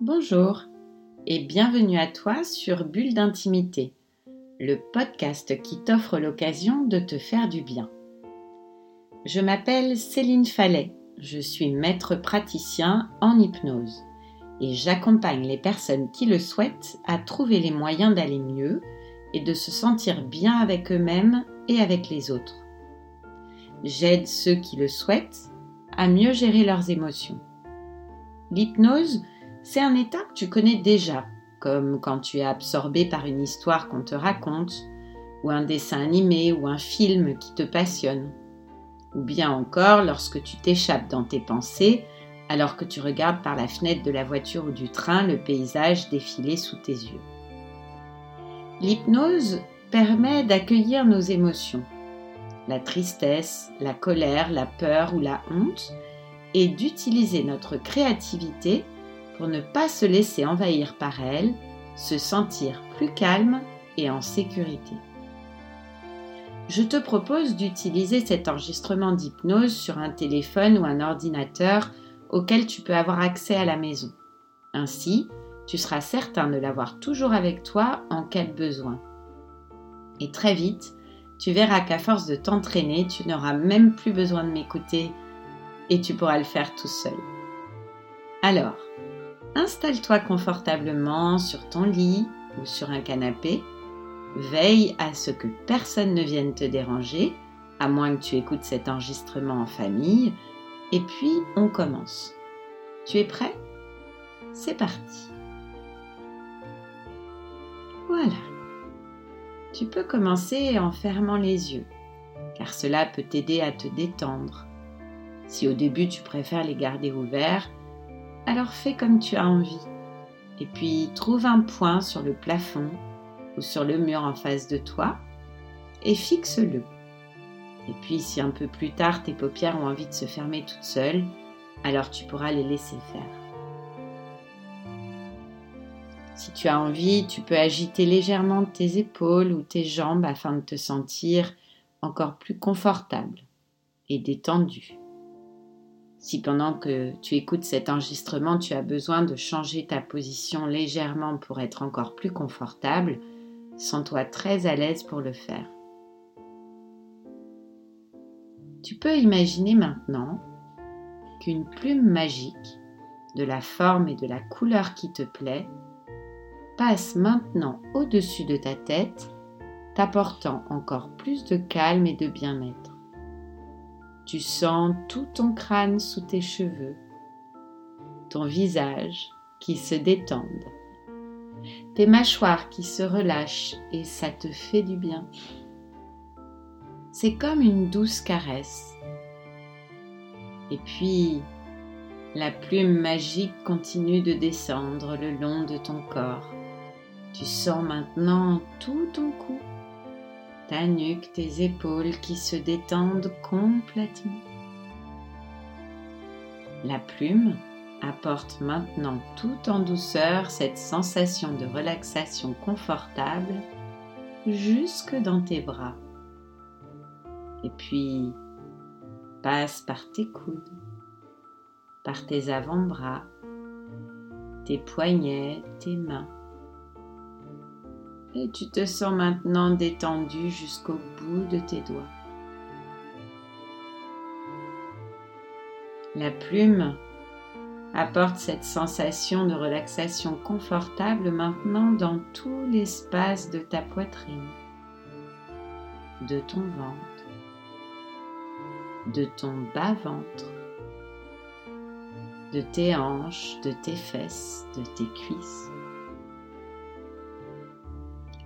Bonjour et bienvenue à toi sur Bulle d'intimité, le podcast qui t'offre l'occasion de te faire du bien. Je m'appelle Céline Fallet, je suis maître praticien en hypnose et j'accompagne les personnes qui le souhaitent à trouver les moyens d'aller mieux et de se sentir bien avec eux-mêmes et avec les autres. J'aide ceux qui le souhaitent à mieux gérer leurs émotions. L'hypnose, c'est un état que tu connais déjà, comme quand tu es absorbé par une histoire qu'on te raconte, ou un dessin animé ou un film qui te passionne. Ou bien encore lorsque tu t'échappes dans tes pensées alors que tu regardes par la fenêtre de la voiture ou du train le paysage défiler sous tes yeux. L'hypnose permet d'accueillir nos émotions, la tristesse, la colère, la peur ou la honte, et d'utiliser notre créativité pour ne pas se laisser envahir par elle, se sentir plus calme et en sécurité. Je te propose d'utiliser cet enregistrement d'hypnose sur un téléphone ou un ordinateur auquel tu peux avoir accès à la maison. Ainsi, tu seras certain de l'avoir toujours avec toi en cas de besoin. Et très vite, tu verras qu'à force de t'entraîner, tu n'auras même plus besoin de m'écouter et tu pourras le faire tout seul. Alors, installe-toi confortablement sur ton lit ou sur un canapé. Veille à ce que personne ne vienne te déranger, à moins que tu écoutes cet enregistrement en famille. Et puis, on commence. Tu es prêt? C'est parti. Voilà. Tu peux commencer en fermant les yeux, car cela peut t'aider à te détendre. Si au début tu préfères les garder ouverts, alors fais comme tu as envie. Et puis trouve un point sur le plafond ou sur le mur en face de toi et fixe-le. Et puis si un peu plus tard tes paupières ont envie de se fermer toutes seules, alors tu pourras les laisser faire. Si tu as envie, tu peux agiter légèrement tes épaules ou tes jambes afin de te sentir encore plus confortable et détendu. Si pendant que tu écoutes cet enregistrement, tu as besoin de changer ta position légèrement pour être encore plus confortable, sens-toi très à l'aise pour le faire. Tu peux imaginer maintenant qu'une plume magique, de la forme et de la couleur qui te plaît, passe maintenant au-dessus de ta tête, t'apportant encore plus de calme et de bien-être. Tu sens tout ton crâne sous tes cheveux, ton visage qui se détendent, tes mâchoires qui se relâchent et ça te fait du bien. C'est comme une douce caresse. Et puis, la plume magique continue de descendre le long de ton corps tu sens maintenant tout ton cou, ta nuque, tes épaules qui se détendent complètement. La plume apporte maintenant tout en douceur cette sensation de relaxation confortable jusque dans tes bras. Et puis passe par tes coudes, par tes avant-bras, tes poignets, tes mains et tu te sens maintenant détendu jusqu'au bout de tes doigts. La plume apporte cette sensation de relaxation confortable maintenant dans tout l'espace de ta poitrine, de ton ventre, de ton bas-ventre, de tes hanches, de tes fesses, de tes cuisses.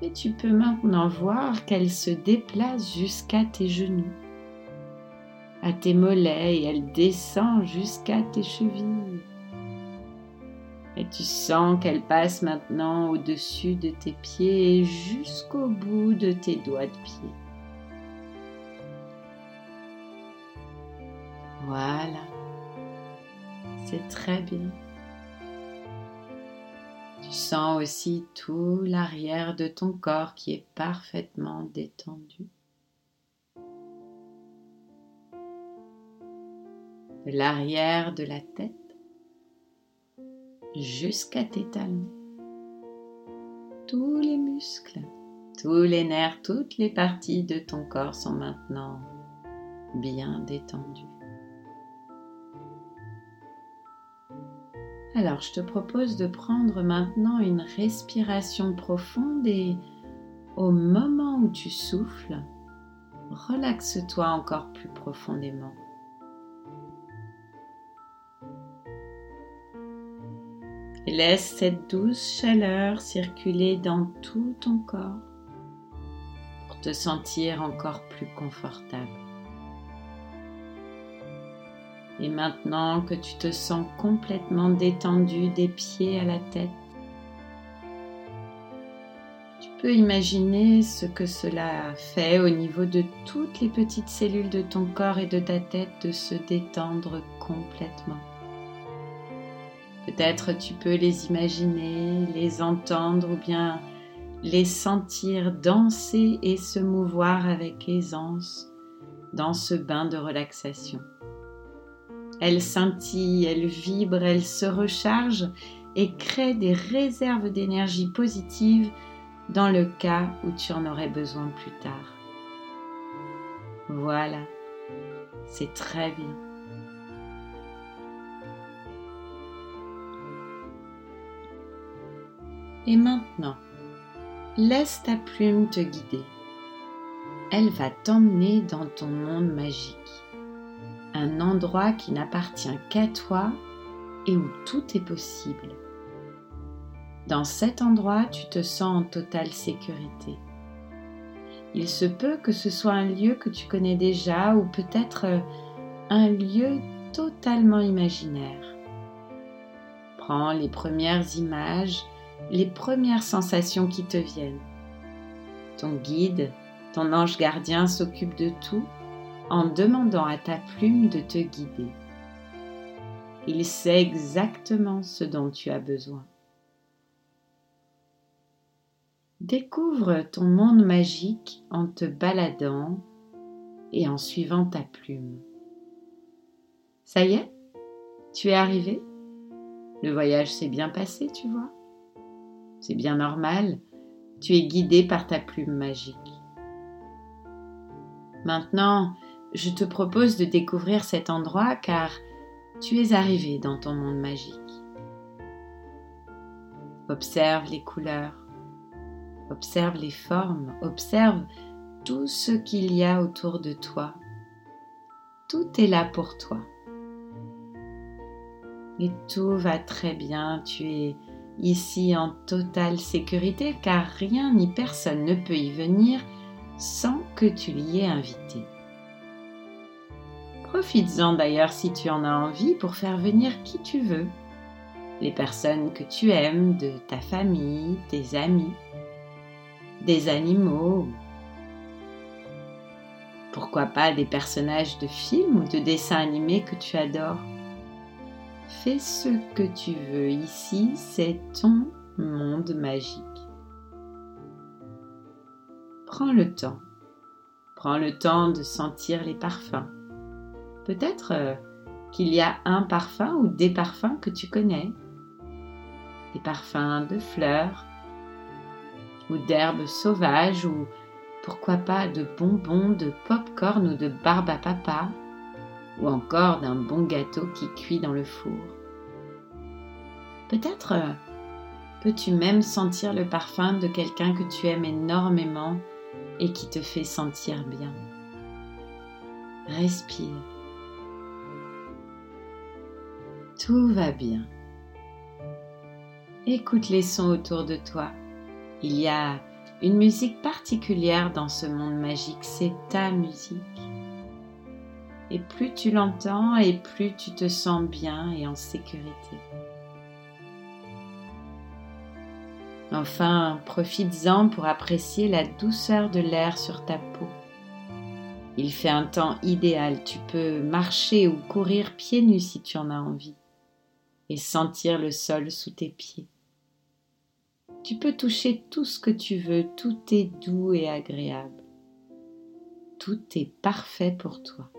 Et tu peux maintenant voir qu'elle se déplace jusqu'à tes genoux, à tes mollets et elle descend jusqu'à tes chevilles. Et tu sens qu'elle passe maintenant au-dessus de tes pieds et jusqu'au bout de tes doigts de pied. Voilà, c'est très bien. Tu sens aussi tout l'arrière de ton corps qui est parfaitement détendu. De l'arrière de la tête jusqu'à tes talons. Tous les muscles, tous les nerfs, toutes les parties de ton corps sont maintenant bien détendues. Alors je te propose de prendre maintenant une respiration profonde et au moment où tu souffles, relaxe-toi encore plus profondément. Et laisse cette douce chaleur circuler dans tout ton corps pour te sentir encore plus confortable. Et maintenant que tu te sens complètement détendu des pieds à la tête, tu peux imaginer ce que cela fait au niveau de toutes les petites cellules de ton corps et de ta tête de se détendre complètement. Peut-être tu peux les imaginer, les entendre ou bien les sentir danser et se mouvoir avec aisance dans ce bain de relaxation. Elle scintille, elle vibre, elle se recharge et crée des réserves d'énergie positive dans le cas où tu en aurais besoin plus tard. Voilà, c'est très bien. Et maintenant, laisse ta plume te guider. Elle va t'emmener dans ton monde magique un endroit qui n'appartient qu'à toi et où tout est possible. Dans cet endroit, tu te sens en totale sécurité. Il se peut que ce soit un lieu que tu connais déjà ou peut-être euh, un lieu totalement imaginaire. Prends les premières images, les premières sensations qui te viennent. Ton guide, ton ange gardien s'occupe de tout en demandant à ta plume de te guider. Il sait exactement ce dont tu as besoin. Découvre ton monde magique en te baladant et en suivant ta plume. Ça y est Tu es arrivé Le voyage s'est bien passé, tu vois C'est bien normal, tu es guidé par ta plume magique. Maintenant, je te propose de découvrir cet endroit car tu es arrivé dans ton monde magique. Observe les couleurs, observe les formes, observe tout ce qu'il y a autour de toi. Tout est là pour toi. Et tout va très bien, tu es ici en totale sécurité car rien ni personne ne peut y venir sans que tu l'y aies invité. Profites-en d'ailleurs si tu en as envie pour faire venir qui tu veux. Les personnes que tu aimes, de ta famille, tes amis, des animaux. Pourquoi pas des personnages de films ou de dessins animés que tu adores. Fais ce que tu veux ici, c'est ton monde magique. Prends le temps. Prends le temps de sentir les parfums Peut-être euh, qu'il y a un parfum ou des parfums que tu connais. Des parfums de fleurs ou d'herbes sauvages ou pourquoi pas de bonbons, de pop-corn ou de barbe à papa ou encore d'un bon gâteau qui cuit dans le four. Peut-être euh, peux-tu même sentir le parfum de quelqu'un que tu aimes énormément et qui te fait sentir bien. Respire. Tout va bien. Écoute les sons autour de toi. Il y a une musique particulière dans ce monde magique, c'est ta musique. Et plus tu l'entends et plus tu te sens bien et en sécurité. Enfin, profites-en pour apprécier la douceur de l'air sur ta peau. Il fait un temps idéal, tu peux marcher ou courir pieds nus si tu en as envie et sentir le sol sous tes pieds. Tu peux toucher tout ce que tu veux, tout est doux et agréable. Tout est parfait pour toi.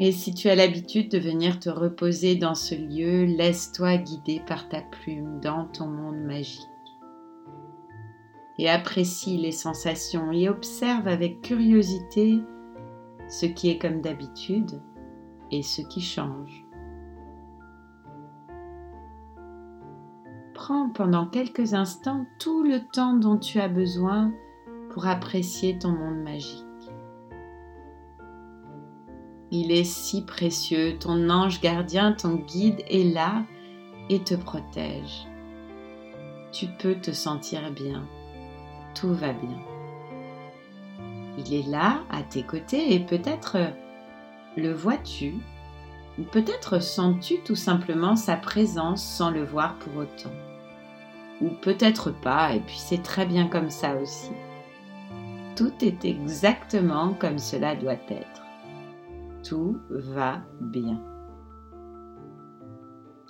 Et si tu as l'habitude de venir te reposer dans ce lieu, laisse-toi guider par ta plume dans ton monde magique. Et apprécie les sensations et observe avec curiosité ce qui est comme d'habitude et ce qui change. Prends pendant quelques instants tout le temps dont tu as besoin pour apprécier ton monde magique. Il est si précieux, ton ange gardien, ton guide est là et te protège. Tu peux te sentir bien, tout va bien. Il est là à tes côtés et peut-être le vois-tu ou peut-être sens-tu tout simplement sa présence sans le voir pour autant. Ou peut-être pas et puis c'est très bien comme ça aussi. Tout est exactement comme cela doit être tout va bien.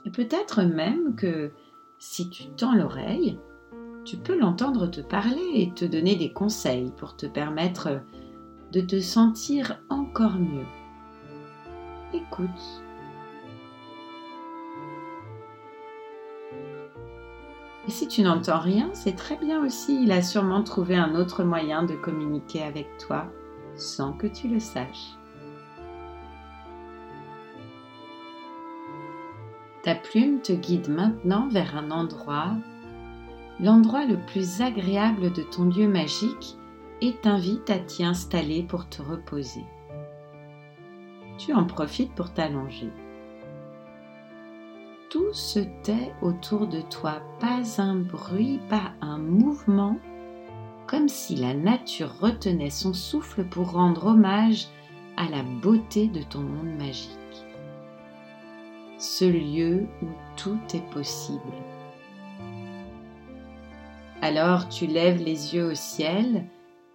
Et peut-être même que si tu tends l'oreille, tu peux l'entendre te parler et te donner des conseils pour te permettre de te sentir encore mieux. Écoute. Et si tu n'entends rien, c'est très bien aussi. Il a sûrement trouvé un autre moyen de communiquer avec toi sans que tu le saches. Ta plume te guide maintenant vers un endroit, l'endroit le plus agréable de ton lieu magique et t'invite à t'y installer pour te reposer. Tu en profites pour t'allonger. Tout se tait autour de toi, pas un bruit, pas un mouvement, comme si la nature retenait son souffle pour rendre hommage à la beauté de ton monde magique ce lieu où tout est possible. Alors tu lèves les yeux au ciel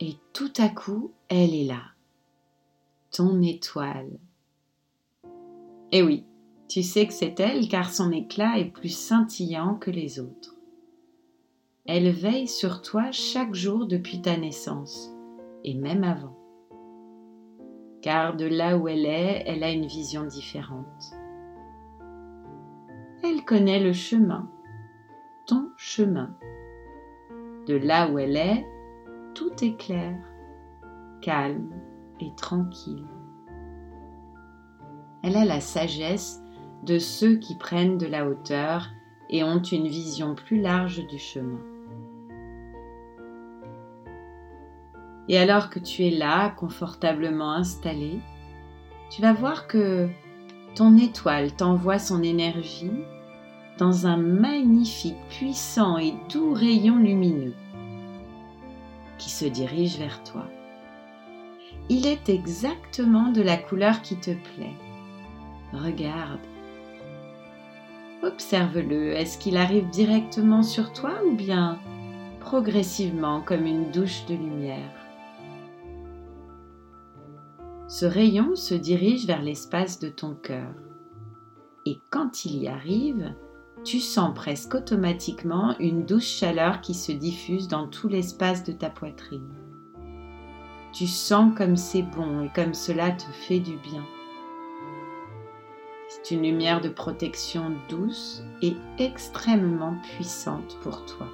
et tout à coup, elle est là, ton étoile. Eh oui, tu sais que c'est elle car son éclat est plus scintillant que les autres. Elle veille sur toi chaque jour depuis ta naissance, et même avant. Car de là où elle est, elle a une vision différente elle connaît le chemin, ton chemin. De là où elle est, tout est clair, calme et tranquille. Elle a la sagesse de ceux qui prennent de la hauteur et ont une vision plus large du chemin. Et alors que tu es là, confortablement installé, tu vas voir que ton étoile t'envoie son énergie dans un magnifique, puissant et doux rayon lumineux qui se dirige vers toi. Il est exactement de la couleur qui te plaît. Regarde. Observe-le. Est-ce qu'il arrive directement sur toi ou bien progressivement comme une douche de lumière? Ce rayon se dirige vers l'espace de ton cœur. Et quand il y arrive, tu sens presque automatiquement une douce chaleur qui se diffuse dans tout l'espace de ta poitrine. Tu sens comme c'est bon et comme cela te fait du bien. C'est une lumière de protection douce et extrêmement puissante pour toi.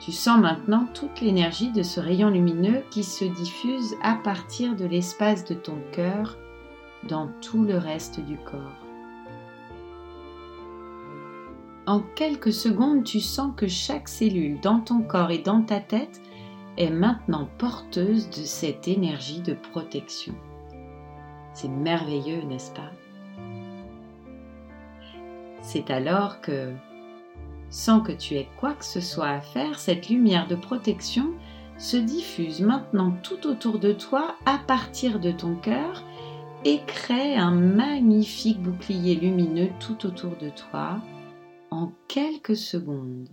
Tu sens maintenant toute l'énergie de ce rayon lumineux qui se diffuse à partir de l'espace de ton cœur dans tout le reste du corps. En quelques secondes, tu sens que chaque cellule dans ton corps et dans ta tête est maintenant porteuse de cette énergie de protection. C'est merveilleux, n'est-ce pas? C'est alors que, sans que tu aies quoi que ce soit à faire, cette lumière de protection se diffuse maintenant tout autour de toi à partir de ton cœur et crée un magnifique bouclier lumineux tout autour de toi en quelques secondes.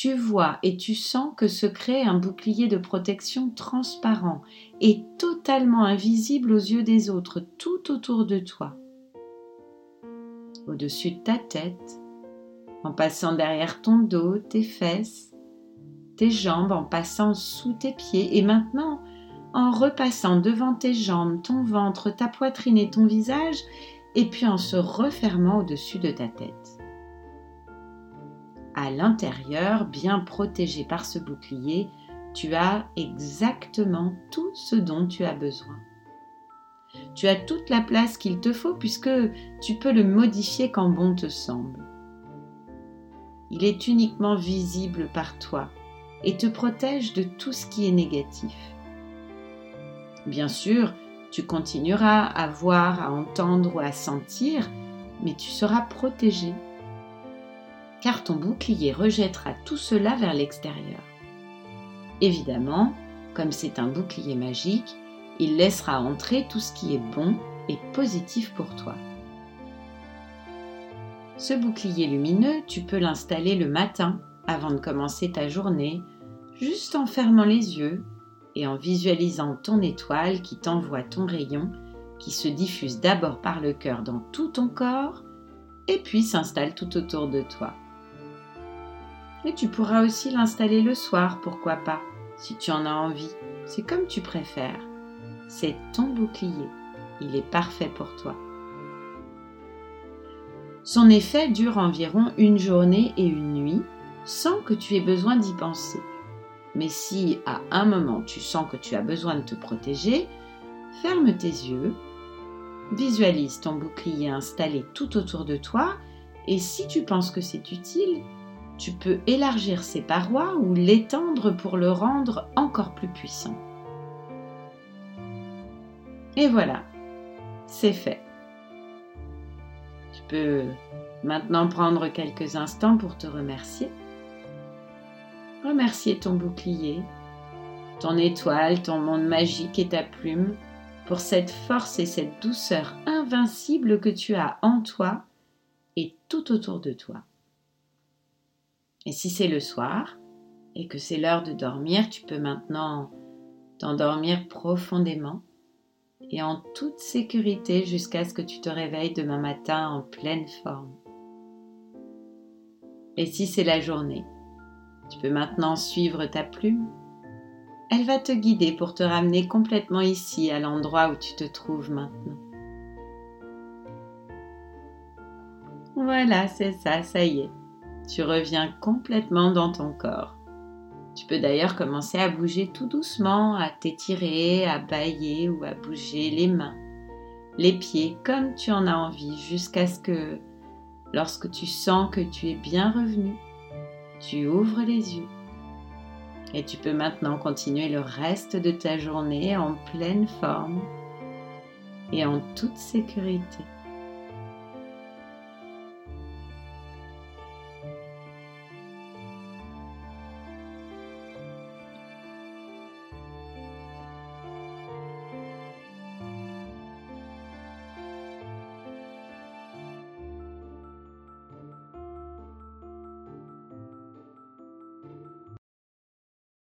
Tu vois et tu sens que se crée un bouclier de protection transparent et totalement invisible aux yeux des autres tout autour de toi. Au-dessus de ta tête, en passant derrière ton dos, tes fesses, tes jambes, en passant sous tes pieds et maintenant en repassant devant tes jambes, ton ventre, ta poitrine et ton visage, et puis en se refermant au-dessus de ta tête. À l'intérieur, bien protégé par ce bouclier, tu as exactement tout ce dont tu as besoin. Tu as toute la place qu'il te faut puisque tu peux le modifier quand bon te semble. Il est uniquement visible par toi et te protège de tout ce qui est négatif. Bien sûr, tu continueras à voir, à entendre ou à sentir, mais tu seras protégé, car ton bouclier rejettera tout cela vers l'extérieur. Évidemment, comme c'est un bouclier magique, il laissera entrer tout ce qui est bon et positif pour toi. Ce bouclier lumineux, tu peux l'installer le matin avant de commencer ta journée, juste en fermant les yeux et en visualisant ton étoile qui t'envoie ton rayon qui se diffuse d'abord par le cœur dans tout ton corps et puis s'installe tout autour de toi. Et tu pourras aussi l'installer le soir, pourquoi pas, si tu en as envie. C'est comme tu préfères. C'est ton bouclier. Il est parfait pour toi. Son effet dure environ une journée et une nuit sans que tu aies besoin d'y penser. Mais si à un moment tu sens que tu as besoin de te protéger, ferme tes yeux, visualise ton bouclier installé tout autour de toi et si tu penses que c'est utile, tu peux élargir ses parois ou l'étendre pour le rendre encore plus puissant. Et voilà, c'est fait. Tu peux maintenant prendre quelques instants pour te remercier. Remercier ton bouclier, ton étoile, ton monde magique et ta plume pour cette force et cette douceur invincible que tu as en toi et tout autour de toi. Et si c'est le soir et que c'est l'heure de dormir, tu peux maintenant t'endormir profondément et en toute sécurité jusqu'à ce que tu te réveilles demain matin en pleine forme. Et si c'est la journée, tu peux maintenant suivre ta plume. Elle va te guider pour te ramener complètement ici, à l'endroit où tu te trouves maintenant. Voilà, c'est ça, ça y est. Tu reviens complètement dans ton corps. Tu peux d'ailleurs commencer à bouger tout doucement, à t'étirer, à bailler ou à bouger les mains, les pieds comme tu en as envie jusqu'à ce que, lorsque tu sens que tu es bien revenu, tu ouvres les yeux. Et tu peux maintenant continuer le reste de ta journée en pleine forme et en toute sécurité.